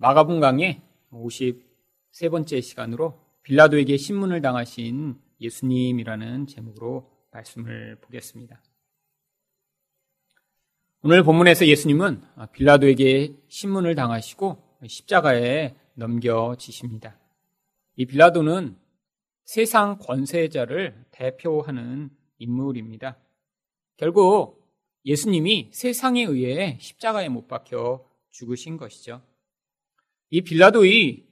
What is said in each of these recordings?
마가분 강의 53번째 시간으로 빌라도에게 신문을 당하신 예수님이라는 제목으로 말씀을 보겠습니다. 오늘 본문에서 예수님은 빌라도에게 신문을 당하시고 십자가에 넘겨지십니다. 이 빌라도는 세상 권세자를 대표하는 인물입니다. 결국 예수님이 세상에 의해 십자가에 못 박혀 죽으신 것이죠. 이 빌라도의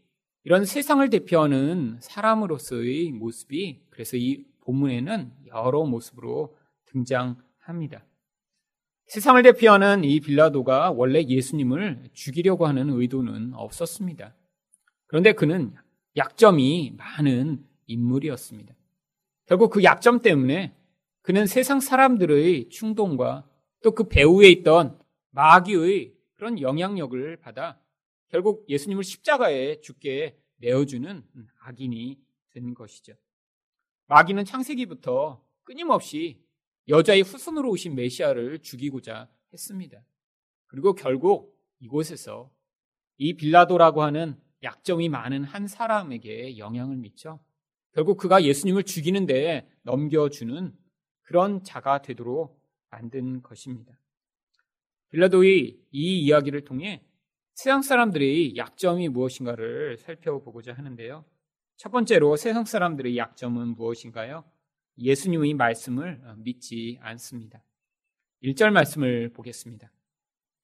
이런 세상을 대표하는 사람으로서의 모습이 그래서 이 본문에는 여러 모습으로 등장합니다. 세상을 대표하는 이 빌라도가 원래 예수님을 죽이려고 하는 의도는 없었습니다. 그런데 그는 약점이 많은 인물이었습니다. 결국 그 약점 때문에 그는 세상 사람들의 충동과 또 그 배후에 있던 마귀의 그런 영향력을 받아 결국 예수님을 십자가에 죽게 내어주는 악인이 된 것이죠. 마귀는 창세기부터 끊임없이 여자의 후손으로 오신 메시아를 죽이고자 했습니다. 그리고 결국 이곳에서 이 빌라도라고 하는 약점이 많은 한 사람에게 영향을 미쳐 결국 그가 예수님을 죽이는데 넘겨주는 그런 자가 되도록 만든 것입니다. 빌라도의 이 이야기를 통해 세상 사람들의 약점이 무엇인가를 살펴보고자 하는데요. 첫 번째로 세상 사람들의 약점은 무엇인가요? 예수님의 말씀을 믿지 않습니다. 1절 말씀을 보겠습니다.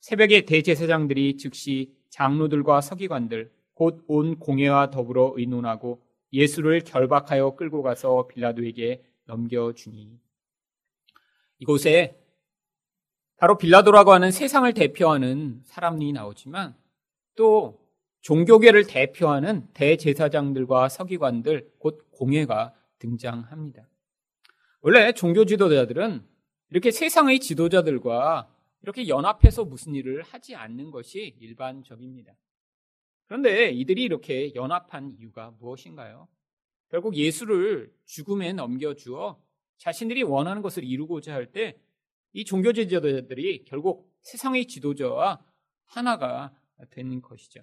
새벽에 대제사장들이 즉시 장로들과 서기관들 곧 온 공회와 더불어 의논하고 예수를 결박하여 끌고 가서 빌라도에게 넘겨주니 이곳에 바로 빌라도라고 하는 세상을 대표하는 사람이 나오지만 또 종교계를 대표하는 대제사장들과 서기관들, 곧 공회가 등장합니다. 원래 종교 지도자들은 이렇게 세상의 지도자들과 이렇게 연합해서 무슨 일을 하지 않는 것이 일반적입니다. 그런데 이들이 이렇게 연합한 이유가 무엇인가요? 결국 예수를 죽음에 넘겨주어 자신들이 원하는 것을 이루고자 할 때 이 종교 지도자들이 결국 세상의 지도자와 하나가 된 것이죠.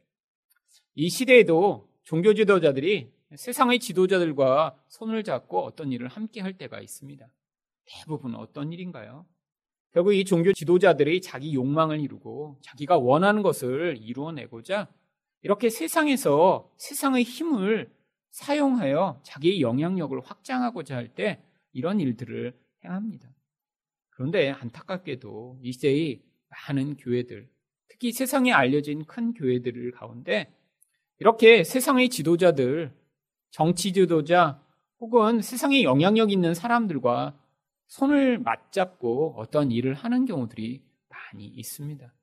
이 시대에도 종교 지도자들이 세상의 지도자들과 손을 잡고 어떤 일을 함께 할 때가 있습니다. 대부분 어떤 일인가요? 결국 이 종교 지도자들이 자기 욕망을 이루고 자기가 원하는 것을 이루어내고자 이렇게 세상에서 세상의 힘을 사용하여 자기의 영향력을 확장하고자 할 때 이런 일들을 행합니다. 그런데 안타깝게도 이 시대의 많은 교회들, 특히 세상에 알려진 큰 교회들 가운데 이렇게 세상의 지도자들, 정치 지도자 혹은 세상에 영향력 있는 사람들과 손을 맞잡고 어떤 일을 하는 경우들이 많이 있습니다.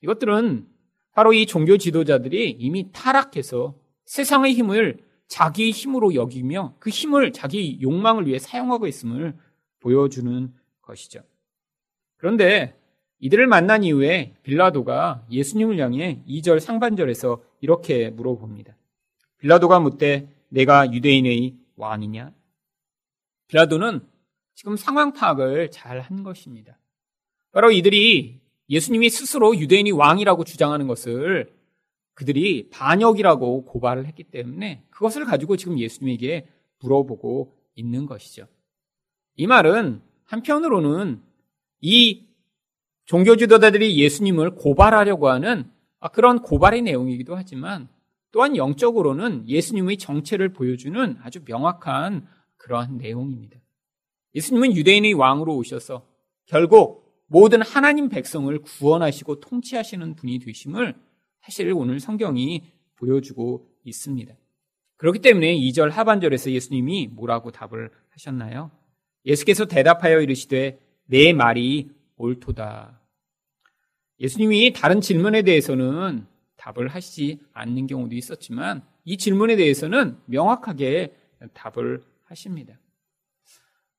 이것들은 바로 이 종교 지도자들이 이미 타락해서 세상의 힘을 자기 힘으로 여기며 그 힘을 자기 욕망을 위해 사용하고 있음을 보여주는 것이죠. 그런데 이들을 만난 이후에 빌라도가 예수님을 향해 2절 상반절에서 이렇게 물어봅니다. 빌라도가 묻되 내가 유대인의 왕이냐? 빌라도는 지금 상황 파악을 잘 한 것입니다. 바로 이들이 예수님이 스스로 유대인이 왕이라고 주장하는 것을 그들이 반역이라고 고발을 했기 때문에 그것을 가지고 지금 예수님에게 물어보고 있는 것이죠. 이 말은 한편으로는 이 종교 지도자들이 예수님을 고발하려고 하는 그런 고발의 내용이기도 하지만 또한 영적으로는 예수님의 정체를 보여주는 아주 명확한 그러한 내용입니다. 예수님은 유대인의 왕으로 오셔서 결국 모든 하나님 백성을 구원하시고 통치하시는 분이 되심을 사실 오늘 성경이 보여주고 있습니다. 그렇기 때문에 2절 하반절에서 예수님이 뭐라고 답을 하셨나요? 예수께서 대답하여 이르시되 내 말이 옳도다. 예수님이 다른 질문에 대해서는 답을 하시지 않는 경우도 있었지만 이 질문에 대해서는 명확하게 답을 하십니다.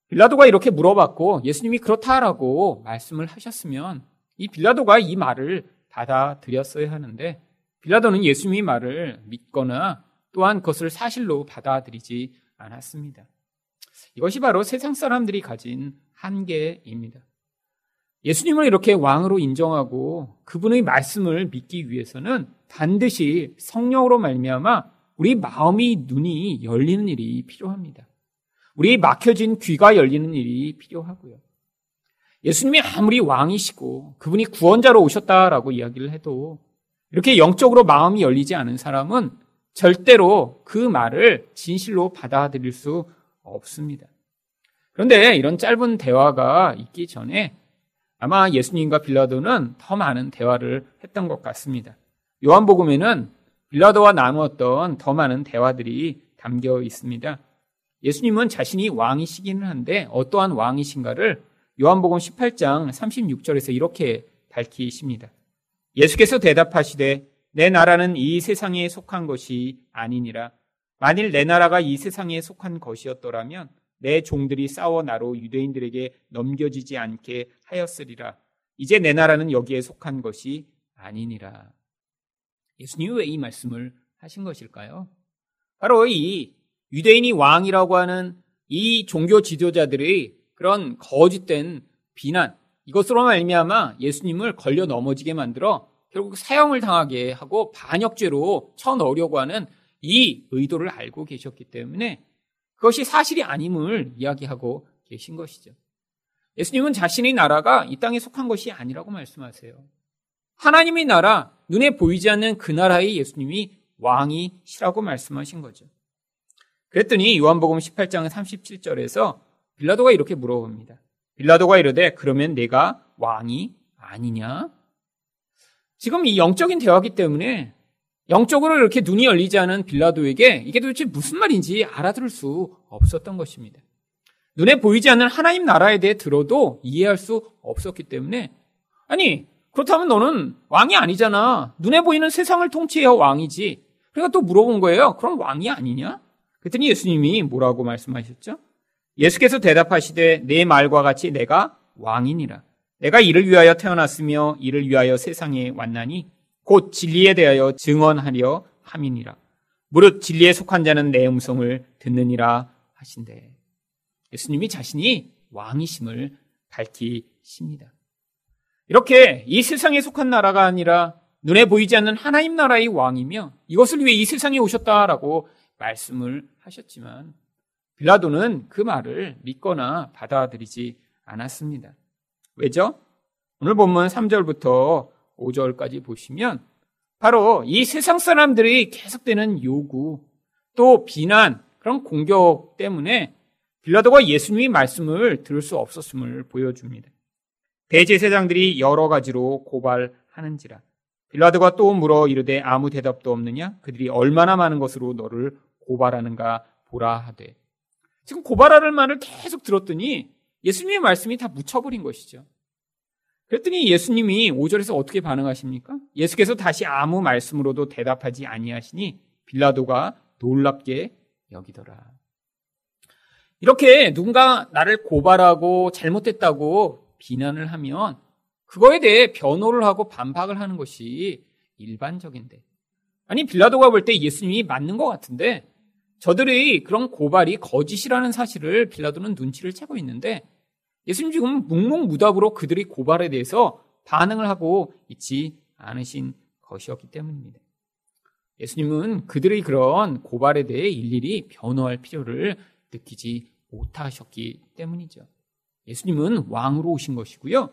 빌라도가 이렇게 물어봤고 예수님이 그렇다라고 말씀을 하셨으면 이 빌라도가 이 말을 받아들였어야 하는데 빌라도는 예수님의 말을 믿거나 또한 그것을 사실로 받아들이지 않았습니다. 이것이 바로 세상 사람들이 가진 한계입니다. 예수님을 이렇게 왕으로 인정하고 그분의 말씀을 믿기 위해서는 반드시 성령으로 말미암아 우리 마음이 눈이 열리는 일이 필요합니다. 우리 막혀진 귀가 열리는 일이 필요하고요. 예수님이 아무리 왕이시고 그분이 구원자로 오셨다라고 이야기를 해도 이렇게 영적으로 마음이 열리지 않은 사람은 절대로 그 말을 진실로 받아들일 수 없습니다. 그런데 이런 짧은 대화가 있기 전에 아마 예수님과 빌라도는 더 많은 대화를 했던 것 같습니다. 요한복음에는 빌라도와 나누었던 더 많은 대화들이 담겨 있습니다. 예수님은 자신이 왕이시기는 한데 어떠한 왕이신가를 요한복음 18장 36절에서 이렇게 밝히십니다. 예수께서 대답하시되 내 나라는 이 세상에 속한 것이 아니니라. 만일 내 나라가 이 세상에 속한 것이었더라면 내 종들이 싸워 나로 유대인들에게 넘겨지지 않게 하였으리라. 이제 내 나라는 여기에 속한 것이 아니니라. 예수님이 왜이 말씀을 하신 것일까요? 바로 이 유대인이 왕이라고 하는 이 종교 지도자들의 그런 거짓된 비난 이것으로 말미암아 예수님을 걸려 넘어지게 만들어 결국 사형을 당하게 하고 반역죄로 쳐넣으려고 하는 이 의도를 알고 계셨기 때문에 그것이 사실이 아님을 이야기하고 계신 것이죠. 예수님은 자신의 나라가 이 땅에 속한 것이 아니라고 말씀하세요. 하나님의 나라, 눈에 보이지 않는 그 나라의 예수님이 왕이시라고 말씀하신 거죠. 그랬더니 요한복음 18장 37절에서 빌라도가 이렇게 물어봅니다. 빌라도가 이르되 그러면 내가 왕이 아니냐? 지금 이 영적인 대화기 때문에 영적으로 이렇게 눈이 열리지 않은 빌라도에게 이게 도대체 무슨 말인지 알아들을 수 없었던 것입니다. 눈에 보이지 않는 하나님 나라에 대해 들어도 이해할 수 없었기 때문에 아니 그렇다면 너는 왕이 아니잖아. 눈에 보이는 세상을 통치해야 왕이지. 그러니까 또 물어본 거예요. 그럼 왕이 아니냐? 그랬더니 예수님이 뭐라고 말씀하셨죠? 예수께서 대답하시되 내 말과 같이 내가 왕이니라. 내가 이를 위하여 태어났으며 이를 위하여 세상에 왔나니 곧 진리에 대하여 증언하려 함이니라. 무릇 진리에 속한 자는 내 음성을 듣느니라 하신대. 예수님이 자신이 왕이심을 밝히십니다. 이렇게 이 세상에 속한 나라가 아니라 눈에 보이지 않는 하나님 나라의 왕이며 이것을 위해 이 세상에 오셨다라고 말씀을 하셨지만 빌라도는 그 말을 믿거나 받아들이지 않았습니다. 왜죠? 오늘 본문 3절부터 5절까지 보시면 바로 이 세상 사람들이 계속되는 요구 또 비난 그런 공격 때문에 빌라도가 예수님의 말씀을 들을 수 없었음을 보여줍니다. 대제사장들이 여러 가지로 고발하는지라 빌라도가 또 물어 이르되 아무 대답도 없느냐 그들이 얼마나 많은 것으로 너를 고발하는가 보라 하되 지금 고발하는 말을 계속 들었더니 예수님의 말씀이 다 묻혀버린 것이죠. 그랬더니 예수님이 5절에서 어떻게 반응하십니까? 예수께서 다시 아무 말씀으로도 대답하지 아니하시니 빌라도가 놀랍게 여기더라. 이렇게 누군가 나를 고발하고 잘못했다고 비난을 하면 그거에 대해 변호를 하고 반박을 하는 것이 일반적인데. 아니, 빌라도가 볼 때 예수님이 맞는 것 같은데 저들의 그런 고발이 거짓이라는 사실을 빌라도는 눈치를 채고 있는데 예수님 지금 묵묵무답으로 그들의 고발에 대해서 반응을 하고 있지 않으신 것이었기 때문입니다. 예수님은 그들의 그런 고발에 대해 일일이 변호할 필요를 느끼지 못하셨기 때문이죠. 예수님은 왕으로 오신 것이고요.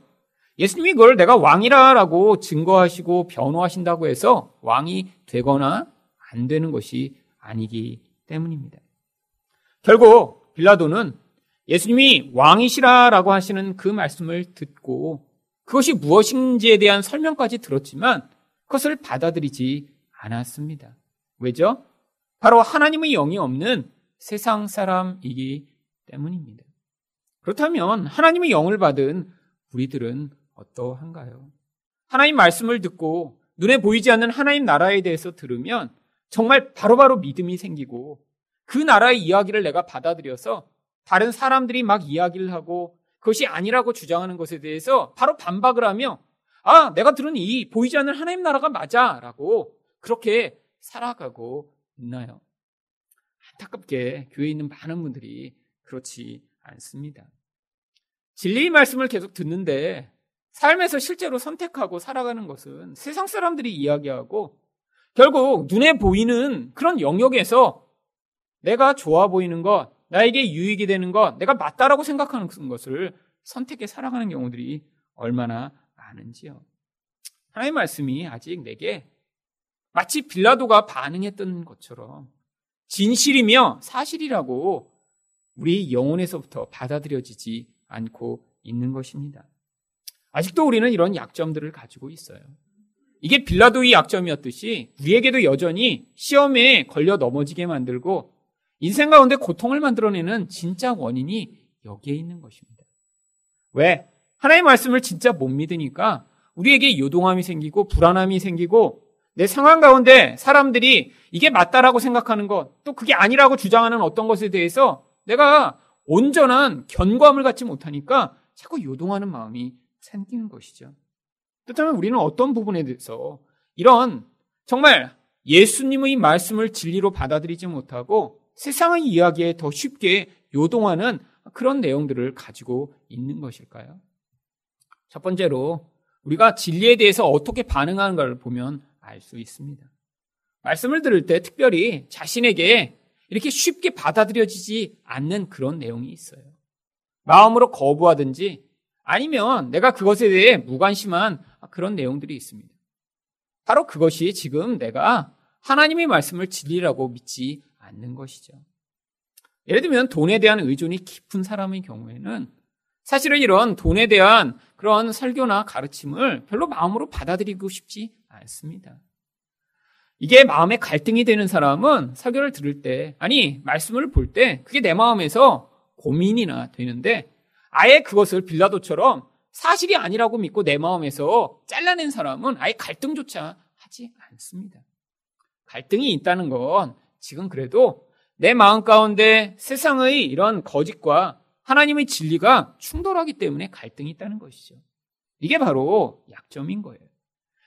예수님이 그걸 내가 왕이라라고 증거하시고 변호하신다고 해서 왕이 되거나 안 되는 것이 아니기 때문입니다. 결국 빌라도는 예수님이 왕이시라라고 하시는 그 말씀을 듣고 그것이 무엇인지에 대한 설명까지 들었지만 그것을 받아들이지 않았습니다. 왜죠? 바로 하나님의 영이 없는 세상 사람이기 때문입니다. 그렇다면 하나님의 영을 받은 우리들은 어떠한가요? 하나님 말씀을 듣고 눈에 보이지 않는 하나님 나라에 대해서 들으면 정말 바로바로 바로 믿음이 생기고 그 나라의 이야기를 내가 받아들여서 다른 사람들이 막 이야기를 하고 그것이 아니라고 주장하는 것에 대해서 바로 반박을 하며 아, 내가 들은 이 보이지 않는 하나님 나라가 맞아 라고 그렇게 살아가고 있나요? 안타깝게 교회에 있는 많은 분들이 그렇지 않습니다. 진리의 말씀을 계속 듣는데 삶에서 실제로 선택하고 살아가는 것은 세상 사람들이 이야기하고 결국 눈에 보이는 그런 영역에서 내가 좋아 보이는 것, 나에게 유익이 되는 것, 내가 맞다라고 생각하는 것을 선택해 살아가는 경우들이 얼마나 많은지요. 하나님의 말씀이 아직 내게 마치 빌라도가 반응했던 것처럼 진실이며 사실이라고 우리 영혼에서부터 받아들여지지 않고 있는 것입니다. 아직도 우리는 이런 약점들을 가지고 있어요. 이게 빌라도의 약점이었듯이 우리에게도 여전히 시험에 걸려 넘어지게 만들고 인생 가운데 고통을 만들어내는 진짜 원인이 여기에 있는 것입니다. 왜? 하나님의 말씀을 진짜 못 믿으니까 우리에게 요동함이 생기고 불안함이 생기고 내 상황 가운데 사람들이 이게 맞다라고 생각하는 것, 또 그게 아니라고 주장하는 어떤 것에 대해서 내가 온전한 견고함을 갖지 못하니까 자꾸 요동하는 마음이 생기는 것이죠. 그렇다면 우리는 어떤 부분에 대해서 이런 정말 예수님의 말씀을 진리로 받아들이지 못하고 세상의 이야기에 더 쉽게 요동하는 그런 내용들을 가지고 있는 것일까요? 첫 번째로 우리가 진리에 대해서 어떻게 반응하는가를 보면 알 수 있습니다. 말씀을 들을 때 특별히 자신에게 이렇게 쉽게 받아들여지지 않는 그런 내용이 있어요. 마음으로 거부하든지 아니면 내가 그것에 대해 무관심한 그런 내용들이 있습니다. 바로 그것이 지금 내가 하나님의 말씀을 진리라고 믿지 않는 것이죠. 예를 들면 돈에 대한 의존이 깊은 사람의 경우에는 사실은 이런 돈에 대한 그런 설교나 가르침을 별로 마음으로 받아들이고 싶지 않습니다. 이게 마음에 갈등이 되는 사람은 설교를 들을 때, 아니, 말씀을 볼 때, 그게 내 마음에서 고민이나 되는데, 아예 그것을 빌라도처럼 사실이 아니라고 믿고 내 마음에서 잘라낸 사람은 아예 갈등조차 하지 않습니다. 갈등이 있다는 건 지금 그래도 내 마음 가운데 세상의 이런 거짓과 하나님의 진리가 충돌하기 때문에 갈등이 있다는 것이죠. 이게 바로 약점인 거예요.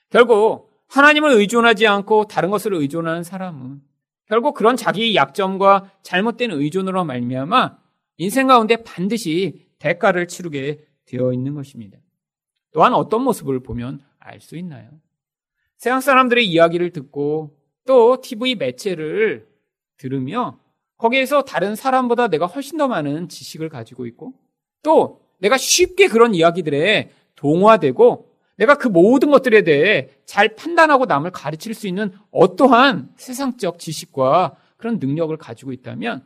결국 하나님을 의존하지 않고 다른 것을 의존하는 사람은 결국 그런 자기의 약점과 잘못된 의존으로 말미암아 인생 가운데 반드시 대가를 치르게 되어 있는 것입니다. 또한 어떤 모습을 보면 알 수 있나요? 세상 사람들의 이야기를 듣고 또 TV 매체를 들으며 거기에서 다른 사람보다 내가 훨씬 더 많은 지식을 가지고 있고 또 내가 쉽게 그런 이야기들에 동화되고 내가 그 모든 것들에 대해 잘 판단하고 남을 가르칠 수 있는 어떠한 세상적 지식과 그런 능력을 가지고 있다면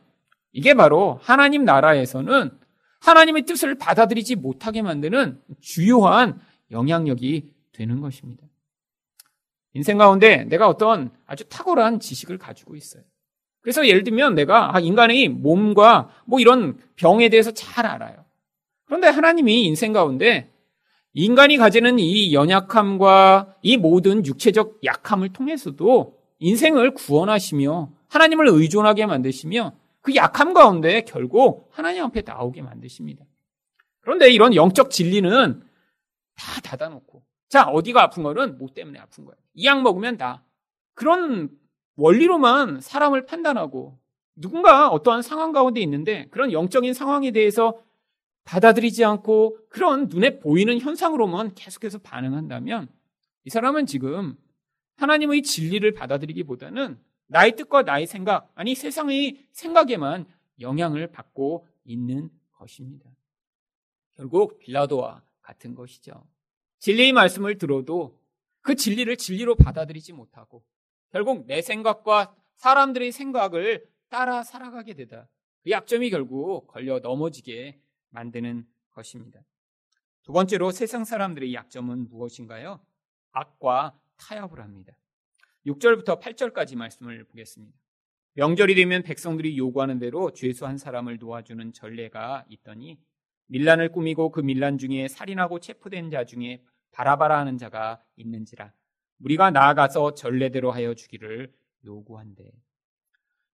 이게 바로 하나님 나라에서는 하나님의 뜻을 받아들이지 못하게 만드는 주요한 영향력이 되는 것입니다. 인생 가운데 내가 어떤 아주 탁월한 지식을 가지고 있어요. 그래서 예를 들면 내가 아, 인간의 몸과 뭐 이런 병에 대해서 잘 알아요. 그런데 하나님이 인생 가운데 인간이 가지는 이 연약함과 이 모든 육체적 약함을 통해서도 인생을 구원하시며 하나님을 의존하게 만드시며 그 약함 가운데 결국 하나님 앞에 나오게 만드십니다. 그런데 이런 영적 진리는 다 닫아놓고 자 어디가 아픈 거는 뭐 때문에 아픈 거야. 이 약 먹으면 다 그런 원리로만 사람을 판단하고 누군가 어떠한 상황 가운데 있는데 그런 영적인 상황에 대해서 받아들이지 않고 그런 눈에 보이는 현상으로만 계속해서 반응한다면 이 사람은 지금 하나님의 진리를 받아들이기보다는 나의 뜻과 나의 생각, 아니 세상의 생각에만 영향을 받고 있는 것입니다. 결국 빌라도와 같은 것이죠. 진리의 말씀을 들어도 그 진리를 진리로 받아들이지 못하고 결국 내 생각과 사람들의 생각을 따라 살아가게 되다. 그 약점이 결국 걸려 넘어지게 만드는 것입니다. 두 번째로 세상 사람들의 약점은 무엇인가요? 악과 타협을 합니다. 6절부터 8절까지 말씀을 보겠습니다. 명절이 되면 백성들이 요구하는 대로 죄수한 사람을 도와주는 전례가 있더니 밀란을 꾸미고 그 밀란 중에 살인하고 체포된 자 중에 바라바라 하는 자가 있는지라 우리가 나아가서 전례대로 하여 주기를 요구한대.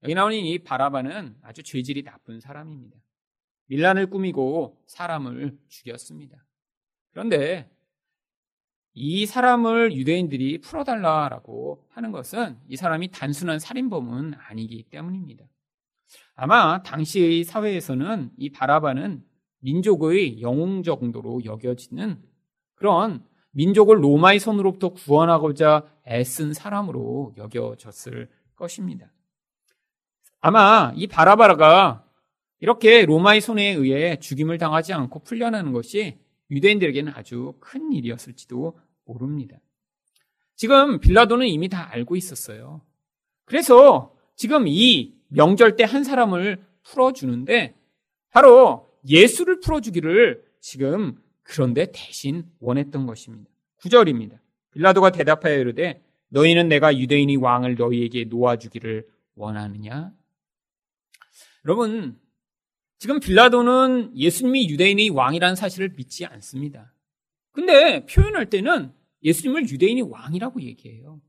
여기 나오는 이 바라바는 아주 죄질이 나쁜 사람입니다. 밀란을 꾸미고 사람을 죽였습니다. 그런데 이 사람을 유대인들이 풀어달라라고 하는 것은 이 사람이 단순한 살인범은 아니기 때문입니다. 아마 당시의 사회에서는 이 바라바는 민족의 영웅 정도로 여겨지는 그런 민족을 로마의 손으로부터 구원하고자 애쓴 사람으로 여겨졌을 것입니다. 아마 이 바라바라가 이렇게 로마의 손에 의해 죽임을 당하지 않고 풀려나는 것이 유대인들에게는 아주 큰 일이었을지도 모릅니다. 지금 빌라도는 이미 다 알고 있었어요. 그래서 지금 이 명절 때 한 사람을 풀어주는데 바로 예수를 풀어주기를 지금 그런데 대신 원했던 것입니다. 9절입니다. 빌라도가 대답하여 이르되 너희는 내가 유대인이 왕을 너희에게 놓아주기를 원하느냐? 여러분, 지금 빌라도는 예수님이 유대인의 왕이라는 사실을 믿지 않습니다. 근데 표현할 때는 예수님을 유대인이 왕이라고 얘기해요.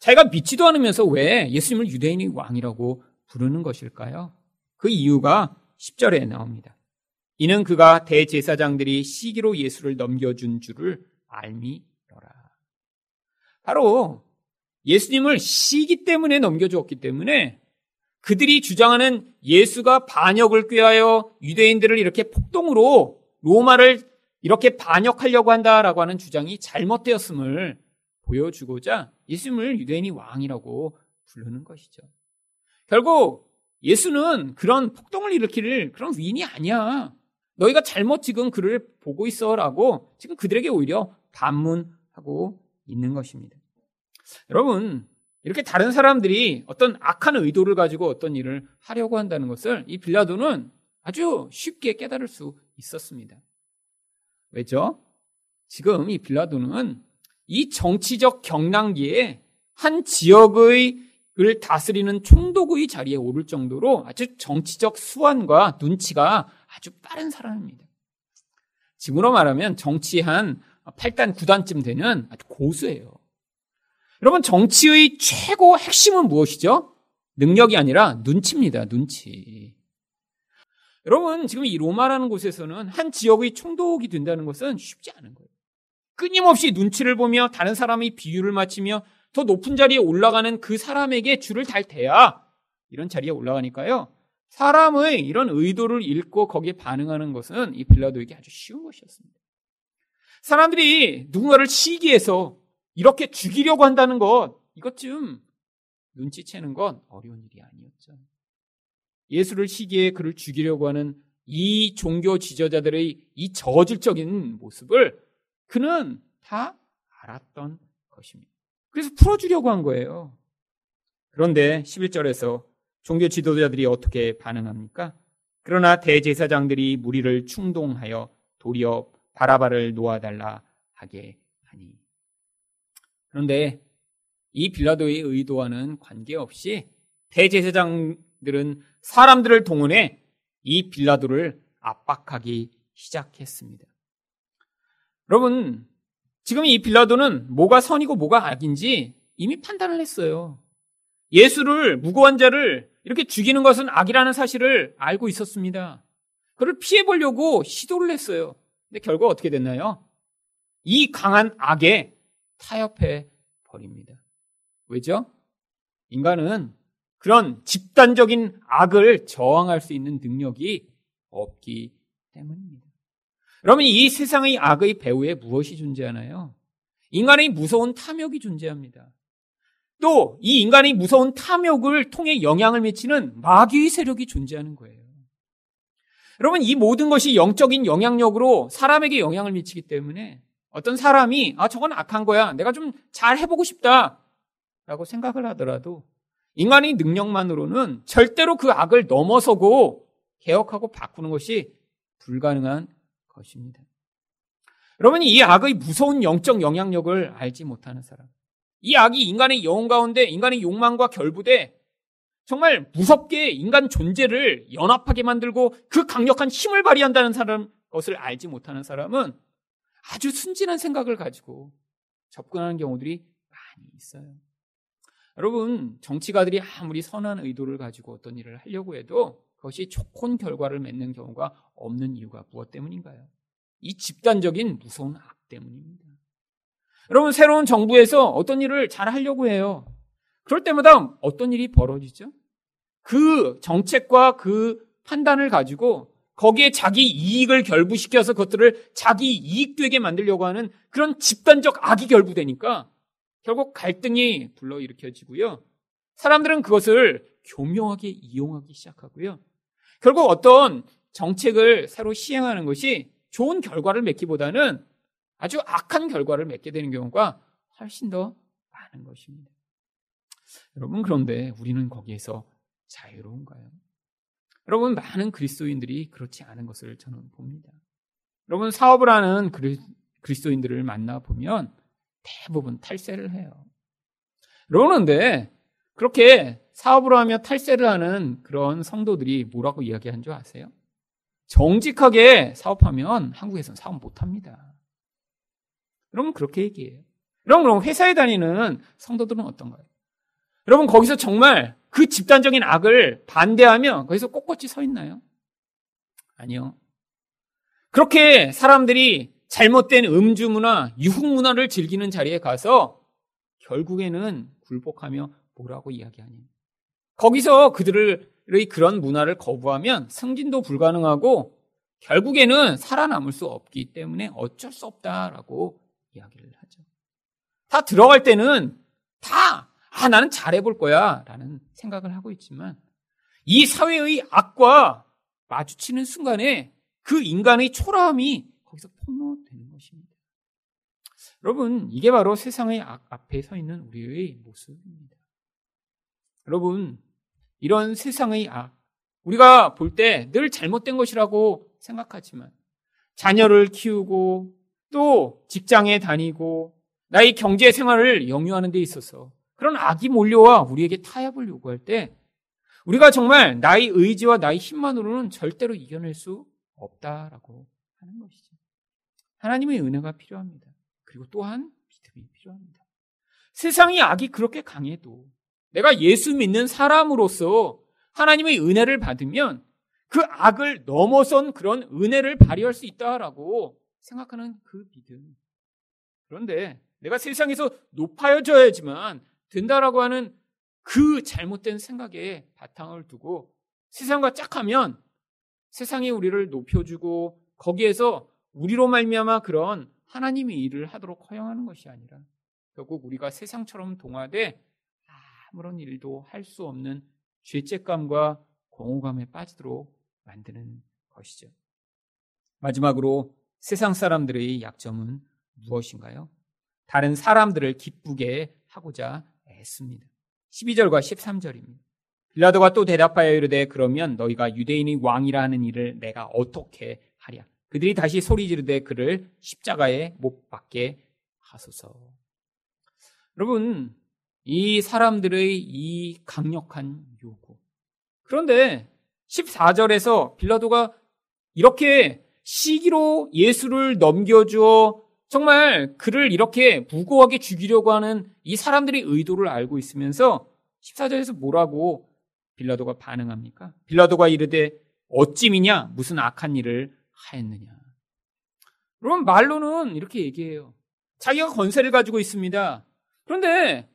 자기가 믿지도 않으면서 왜 예수님을 유대인이 왕이라고 부르는 것일까요? 그 이유가 10절에 나옵니다. 이는 그가 대제사장들이 시기로 예수를 넘겨준 줄을 알미더라. 바로 예수님을 시기 때문에 넘겨주었기 때문에 그들이 주장하는 예수가 반역을 꾀하여 유대인들을 이렇게 폭동으로 로마를 이렇게 반역하려고 한다라고 하는 주장이 잘못되었음을 보여주고자 예수님을 유대인이 왕이라고 부르는 것이죠. 결국 예수는 그런 폭동을 일으킬 그런 위인이 아니야. 너희가 잘못 지금 그를 보고 있어라고 지금 그들에게 오히려 반문하고 있는 것입니다. 여러분, 이렇게 다른 사람들이 어떤 악한 의도를 가지고 어떤 일을 하려고 한다는 것을 이 빌라도는 아주 쉽게 깨달을 수 있었습니다. 왜죠? 지금 이 빌라도는 이 정치적 경랑기에 한 지역의 을 다스리는 총독의 자리에 오를 정도로 아주 정치적 수완과 눈치가 아주 빠른 사람입니다. 지금으로 말하면 정치 한 8단, 9단쯤 되는 아주 고수예요. 여러분, 정치의 최고 핵심은 무엇이죠? 능력이 아니라 눈치입니다, 눈치. 여러분, 지금 이 로마라는 곳에서는 한 지역의 총독이 된다는 것은 쉽지 않은 거예요. 끊임없이 눈치를 보며 다른 사람의 비유를 맞추며 더 높은 자리에 올라가는 그 사람에게 줄을 달 때야 이런 자리에 올라가니까요. 사람의 이런 의도를 읽고 거기에 반응하는 것은 이 빌라도에게 아주 쉬운 것이었습니다. 사람들이 누군가를 시기해서 이렇게 죽이려고 한다는 것, 이것 좀 눈치채는 건 어려운 일이 아니었죠. 예수를 시기해 그를 죽이려고 하는 이 종교 지저자들의 이 저질적인 모습을 그는 다 알았던 것입니다. 그래서 풀어주려고 한 거예요. 그런데 11절에서 종교 지도자들이 어떻게 반응합니까? 그러나 대제사장들이 무리를 충동하여 도리어 바라바를 놓아달라 하게 하니. 그런데 이 빌라도의 의도와는 관계없이 대제사장들은 사람들을 동원해 이 빌라도를 압박하기 시작했습니다. 여러분, 지금 이 빌라도는 뭐가 선이고 뭐가 악인지 이미 판단을 했어요. 예수를 무고한 자를 이렇게 죽이는 것은 악이라는 사실을 알고 있었습니다. 그를 피해 보려고 시도를 했어요. 근데 결과 어떻게 됐나요? 이 강한 악에 타협해 버립니다. 왜죠? 인간은 그런 집단적인 악을 저항할 수 있는 능력이 없기 때문입니다. 여러분, 이 세상의 악의 배후에 무엇이 존재하나요? 인간의 무서운 탐욕이 존재합니다. 또, 이 인간의 무서운 탐욕을 통해 영향을 미치는 마귀의 세력이 존재하는 거예요. 여러분, 이 모든 것이 영적인 영향력으로 사람에게 영향을 미치기 때문에 어떤 사람이, 아, 저건 악한 거야. 내가 좀 잘 해보고 싶다. 라고 생각을 하더라도 인간의 능력만으로는 절대로 그 악을 넘어서고 개혁하고 바꾸는 것이 불가능한 것입니다. 여러분, 이 악의 무서운 영적 영향력을 알지 못하는 사람. 이 악이 인간의 영혼 가운데 인간의 욕망과 결부돼 정말 무섭게 인간 존재를 연합하게 만들고 그 강력한 힘을 발휘한다는 사람 것을 알지 못하는 사람은 아주 순진한 생각을 가지고 접근하는 경우들이 많이 있어요. 여러분, 정치가들이 아무리 선한 의도를 가지고 어떤 일을 하려고 해도 그것이 좋은 결과를 맺는 경우가 없는 이유가 무엇 때문인가요? 이 집단적인 무서운 악 때문입니다. 여러분, 새로운 정부에서 어떤 일을 잘 하려고 해요. 그럴 때마다 어떤 일이 벌어지죠? 그 정책과 그 판단을 가지고 거기에 자기 이익을 결부시켜서 그것들을 자기 이익되게 만들려고 하는 그런 집단적 악이 결부되니까 결국 갈등이 불러일으켜지고요. 사람들은 그것을 교묘하게 이용하기 시작하고요. 결국 어떤 정책을 새로 시행하는 것이 좋은 결과를 맺기보다는 아주 악한 결과를 맺게 되는 경우가 훨씬 더 많은 것입니다. 여러분, 그런데 우리는 거기에서 자유로운가요? 여러분, 많은 그리스도인들이 그렇지 않은 것을 저는 봅니다. 여러분, 사업을 하는 그리스도인들을 만나보면 대부분 탈세를 해요. 그러는데, 그렇게 사업을 하며 탈세를 하는 그런 성도들이 뭐라고 이야기한 줄 아세요? 정직하게 사업하면 한국에서는 사업 못 합니다. 여러분, 그렇게 얘기해요. 여러분, 그럼 회사에 다니는 성도들은 어떤가요? 여러분, 거기서 정말 그 집단적인 악을 반대하며 거기서 꼿꼿이 서 있나요? 아니요. 그렇게 사람들이 잘못된 음주 문화, 유흥 문화를 즐기는 자리에 가서 결국에는 굴복하며 뭐라고 이야기하니? 거기서 그들의 그런 문화를 거부하면 승진도 불가능하고 결국에는 살아남을 수 없기 때문에 어쩔 수 없다라고 이야기를 하죠. 다 들어갈 때는 다, 아, 나는 잘해볼 거야. 라는 생각을 하고 있지만 이 사회의 악과 마주치는 순간에 그 인간의 초라함이 거기서 폭로되는 것입니다. 여러분, 이게 바로 세상의 악 앞에 서 있는 우리의 모습입니다. 여러분, 이런 세상의 악, 우리가 볼 때 늘 잘못된 것이라고 생각하지만 자녀를 키우고 또 직장에 다니고 나의 경제 생활을 영유하는 데 있어서 그런 악이 몰려와 우리에게 타협을 요구할 때 우리가 정말 나의 의지와 나의 힘만으로는 절대로 이겨낼 수 없다라고 하는 것이죠. 하나님의 은혜가 필요합니다. 그리고 또한 믿음이 필요합니다. 세상의 악이 그렇게 강해도 내가 예수 믿는 사람으로서 하나님의 은혜를 받으면 그 악을 넘어선 그런 은혜를 발휘할 수 있다라고 생각하는 그 믿음. 그런데 내가 세상에서 높아져야지만 된다라고 하는 그 잘못된 생각에 바탕을 두고 세상과 짝하면 세상이 우리를 높여주고 거기에서 우리로 말미암아 그런 하나님의 일을 하도록 허용하는 것이 아니라 결국 우리가 세상처럼 동화돼 아무런 일도 할 수 없는 죄책감과 공허감에 빠지도록 만드는 것이죠. 마지막으로 세상 사람들의 약점은 무엇인가요? 다른 사람들을 기쁘게 하고자 애씁니다. 12절과 13절입니다. 빌라도가 또 대답하여 이르되 그러면 너희가 유대인의 왕이라 하는 일을 내가 어떻게 하랴? 그들이 다시 소리 지르되 그를 십자가에 못 박게 하소서. 여러분, 이 사람들의 이 강력한 요구. 그런데 14절에서 빌라도가 이렇게 시기로 예수를 넘겨주어 정말 그를 이렇게 무고하게 죽이려고 하는 이 사람들의 의도를 알고 있으면서 14절에서 뭐라고 빌라도가 반응합니까? 빌라도가 이르되 어찌미냐 무슨 악한 일을 하였느냐. 그럼 말로는 이렇게 얘기해요. 자기가 권세를 가지고 있습니다. 그런데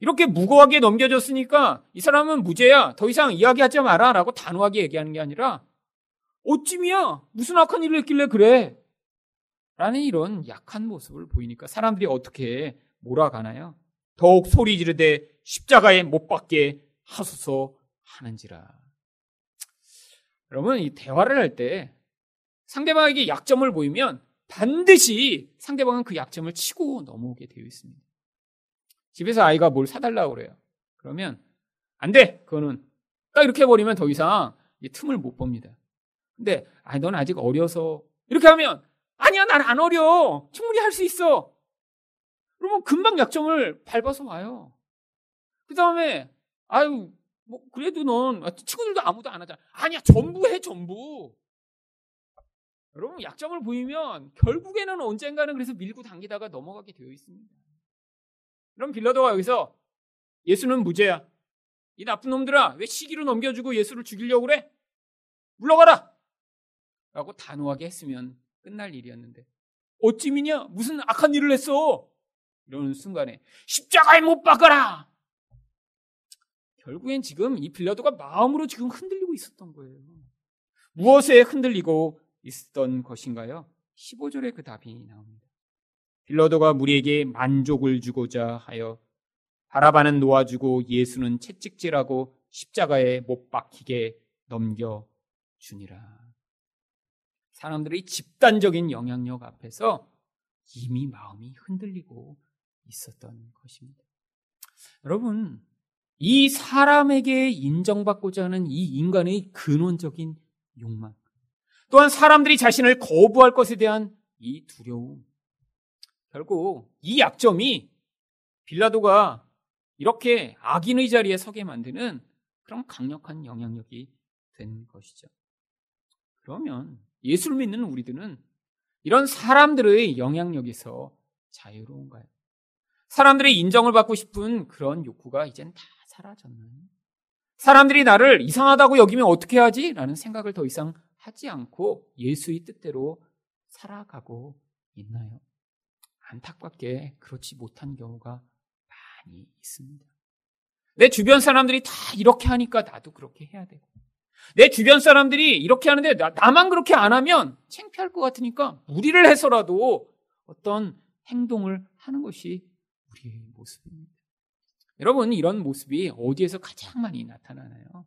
이렇게 무고하게 넘겨졌으니까 이 사람은 무죄야. 더 이상 이야기하지 마라. 라고 단호하게 얘기하는 게 아니라 어찌미야? 무슨 악한 일을 했길래 그래? 라는 이런 약한 모습을 보이니까 사람들이 어떻게 몰아가나요? 더욱 소리 지르되 십자가에 못 박게 하소서 하는지라. 여러분, 이 대화를 할 때 상대방에게 약점을 보이면 반드시 상대방은 그 약점을 치고 넘어오게 되어 있습니다. 집에서 아이가 뭘 사달라고 그래요. 그러면 안 돼. 그거는 딱 이렇게 해버리면 더 이상 틈을 못 봅니다. 근데 아니 넌 아직 어려서 이렇게 하면 아니야 난 안 어려. 충분히 할 수 있어. 그러면 금방 약점을 밟아서 와요. 그 다음에 아유 뭐 그래도 넌 친구들도 아무도 안 하잖아. 아니야 전부 해 전부. 여러분 약점을 보이면 결국에는 언젠가는 그래서 밀고 당기다가 넘어가게 되어 있습니다. 그럼 빌라도가 여기서 예수는 무죄야. 이 나쁜 놈들아, 왜 시기로 넘겨주고 예수를 죽이려고 그래? 물러가라! 라고 단호하게 했으면 끝날 일이었는데, 어찌 미냐? 무슨 악한 일을 했어? 이러는 순간에, 십자가에 못 박아라! 결국엔 지금 이 빌라도가 마음으로 지금 흔들리고 있었던 거예요. 무엇에 흔들리고 있었던 것인가요? 15절에 그 답이 나옵니다. 빌라도가 무리에게 만족을 주고자 하여 바라바는 놓아주고 예수는 채찍질하고 십자가에 못 박히게 넘겨 주니라. 사람들의 집단적인 영향력 앞에서 이미 마음이 흔들리고 있었던 것입니다. 여러분, 이 사람에게 인정받고자 하는 이 인간의 근원적인 욕망, 또한 사람들이 자신을 거부할 것에 대한 이 두려움, 결국 이 약점이 빌라도가 이렇게 악인의 자리에 서게 만드는 그런 강력한 영향력이 된 것이죠. 그러면 예수를 믿는 우리들은 이런 사람들의 영향력에서 자유로운 가요? 사람들의 인정을 받고 싶은 그런 욕구가 이젠 다 사라졌나요? 사람들이 나를 이상하다고 여기면 어떻게 하지? 라는 생각을 더 이상 하지 않고 예수의 뜻대로 살아가고 있나요? 안타깝게 그렇지 못한 경우가 많이 있습니다. 내 주변 사람들이 다 이렇게 하니까 나도 그렇게 해야 되고, 내 주변 사람들이 이렇게 하는데 나, 나만 그렇게 안 하면 창피할 것 같으니까 무리를 해서라도 어떤 행동을 하는 것이 우리의 모습입니다. 여러분, 이런 모습이 어디에서 가장 많이 나타나나요?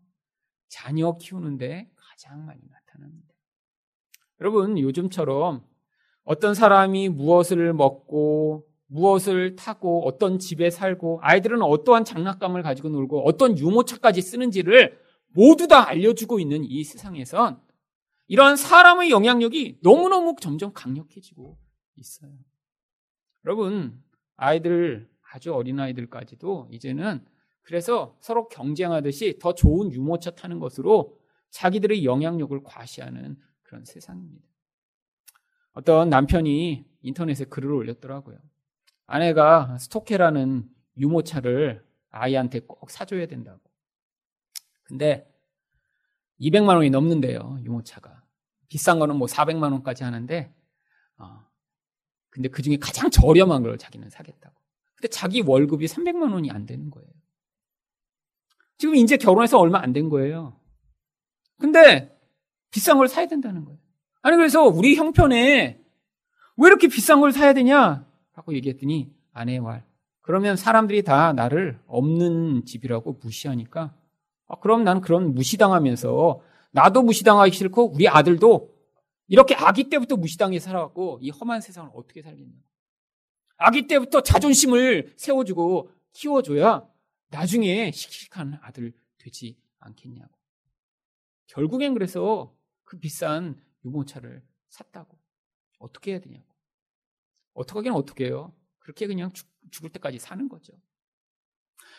자녀 키우는데 가장 많이 나타납니다. 여러분, 요즘처럼 어떤 사람이 무엇을 먹고 무엇을 타고 어떤 집에 살고 아이들은 어떠한 장난감을 가지고 놀고 어떤 유모차까지 쓰는지를 모두 다 알려주고 있는 이 세상에선 이러한 사람의 영향력이 너무너무 점점 강력해지고 있어요. 여러분, 아이들, 아주 어린 아이들까지도 이제는 그래서 서로 경쟁하듯이 더 좋은 유모차 타는 것으로 자기들의 영향력을 과시하는 그런 세상입니다. 어떤 남편이 인터넷에 글을 올렸더라고요. 아내가 스토케라는 유모차를 아이한테 꼭 사줘야 된다고. 근데 200만 원이 넘는데요, 유모차가. 비싼 거는 뭐 400만 원까지 하는데, 어, 근데 그 중에 가장 저렴한 걸 자기는 사겠다고. 근데 자기 월급이 300만 원이 안 되는 거예요. 지금 이제 결혼해서 얼마 안 된 거예요. 근데 비싼 걸 사야 된다는 거예요. 아니, 그래서 우리 형편에 왜 이렇게 비싼 걸 사야 되냐? 라고 얘기했더니 아내의 말. 그러면 사람들이 다 나를 없는 집이라고 무시하니까 아, 그럼 나는 그런 무시당하면서 나도 무시당하기 싫고 우리 아들도 이렇게 아기 때부터 무시당해 살아갖고 이 험한 세상을 어떻게 살겠냐. 아기 때부터 자존심을 세워주고 키워줘야 나중에 씩씩한 아들 되지 않겠냐고. 결국엔 그래서 그 비싼 유모차를 샀다고. 어떻게 해야 되냐고. 어떻게 하긴 어떻게 해요? 그렇게 그냥 죽, 죽을 때까지 사는 거죠.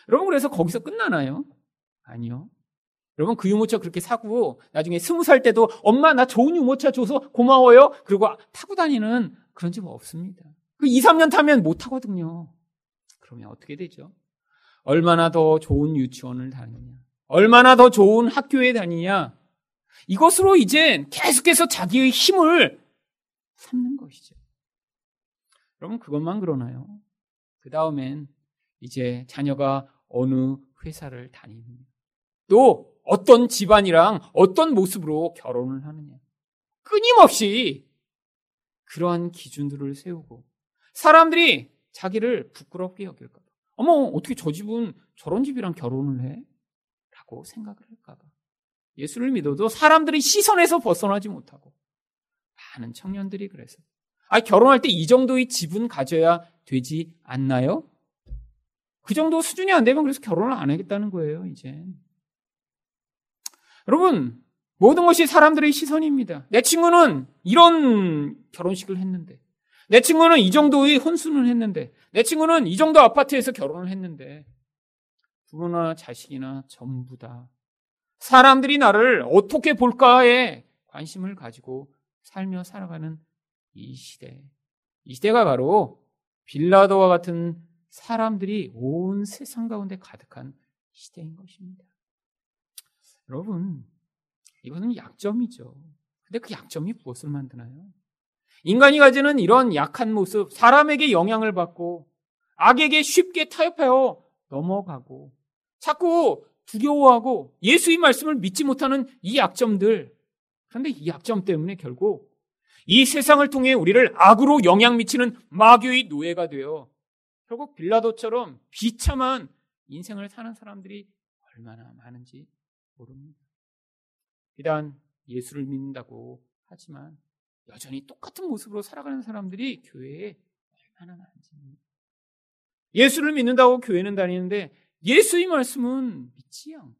여러분, 그래서 거기서 끝나나요? 아니요. 여러분, 그 유모차 그렇게 사고, 나중에 스무 살 때도 엄마, 나 좋은 유모차 줘서 고마워요. 그리고 타고 다니는 그런 집 없습니다. 그 2, 3년 타면 못 타거든요. 그러면 어떻게 되죠? 얼마나 더 좋은 유치원을 다니냐. 얼마나 더 좋은 학교에 다니냐. 이것으로 이제 계속해서 자기의 힘을 삼는 것이죠. 여러분, 그것만 그러나요? 그 다음엔 이제 자녀가 어느 회사를 다니느냐. 또 어떤 집안이랑 어떤 모습으로 결혼을 하느냐. 끊임없이 그러한 기준들을 세우고 사람들이 자기를 부끄럽게 여길까 봐. 어머, 어떻게 저 집은 저런 집이랑 결혼을 해? 라고 생각을 할까 봐. 예수를 믿어도 사람들의 시선에서 벗어나지 못하고 많은 청년들이 그래서 아 결혼할 때 이 정도의 집은 가져야 되지 않나요? 그 정도 수준이 안 되면 그래서 결혼을 안 하겠다는 거예요, 이제. 여러분, 모든 것이 사람들의 시선입니다. 내 친구는 이런 결혼식을 했는데, 내 친구는 이 정도의 혼수는 했는데, 내 친구는 이 정도 아파트에서 결혼을 했는데, 부모나 자식이나 전부 다 사람들이 나를 어떻게 볼까에 관심을 가지고 살며 살아가는 이 시대. 이 시대가 바로 빌라도와 같은 사람들이 온 세상 가운데 가득한 시대인 것입니다. 여러분, 이것은 약점이죠. 근데 그 약점이 무엇을 만드나요? 인간이 가지는 이런 약한 모습, 사람에게 영향을 받고 악에게 쉽게 타협하여 넘어가고 자꾸 두려워하고 예수의 말씀을 믿지 못하는 이 약점들 그런데 이 약점 때문에 결국 이 세상을 통해 우리를 악으로 영향 미치는 마귀의 노예가 되어 결국 빌라도처럼 비참한 인생을 사는 사람들이 얼마나 많은지 모릅니다. 비단 예수를 믿는다고 하지만 여전히 똑같은 모습으로 살아가는 사람들이 교회에 얼마나 많은지 예수를 믿는다고 교회는 다니는데 예수의 말씀은 믿지 않고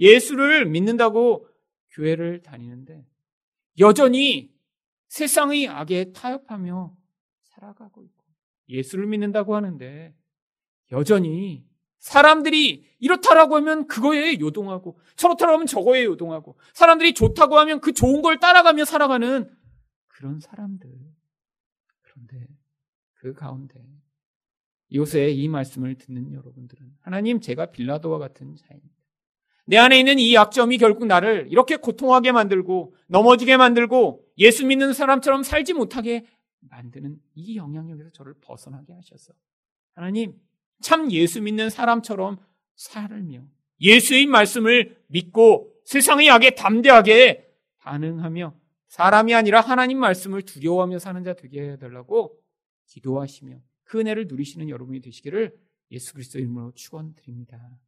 예수를 믿는다고 교회를 다니는데 여전히 세상의 악에 타협하며 살아가고 있고 예수를 믿는다고 하는데 여전히 사람들이 이렇다라고 하면 그거에 요동하고 저렇다라고 하면 저거에 요동하고 사람들이 좋다고 하면 그 좋은 걸 따라가며 살아가는 그런 사람들. 그런데 그 가운데 요새 이 말씀을 듣는 여러분들은 하나님 제가 빌라도와 같은 자입니다. 내 안에 있는 이 약점이 결국 나를 이렇게 고통하게 만들고 넘어지게 만들고 예수 믿는 사람처럼 살지 못하게 만드는 이 영향력에서 저를 벗어나게 하셔서 하나님 참 예수 믿는 사람처럼 살며 예수의 말씀을 믿고 세상의 악에 담대하게 반응하며 사람이 아니라 하나님 말씀을 두려워하며 사는 자 되게 해달라고 기도하시며 그 은혜를 누리시는 여러분이 되시기를 예수 그리스도 이름으로 축원드립니다.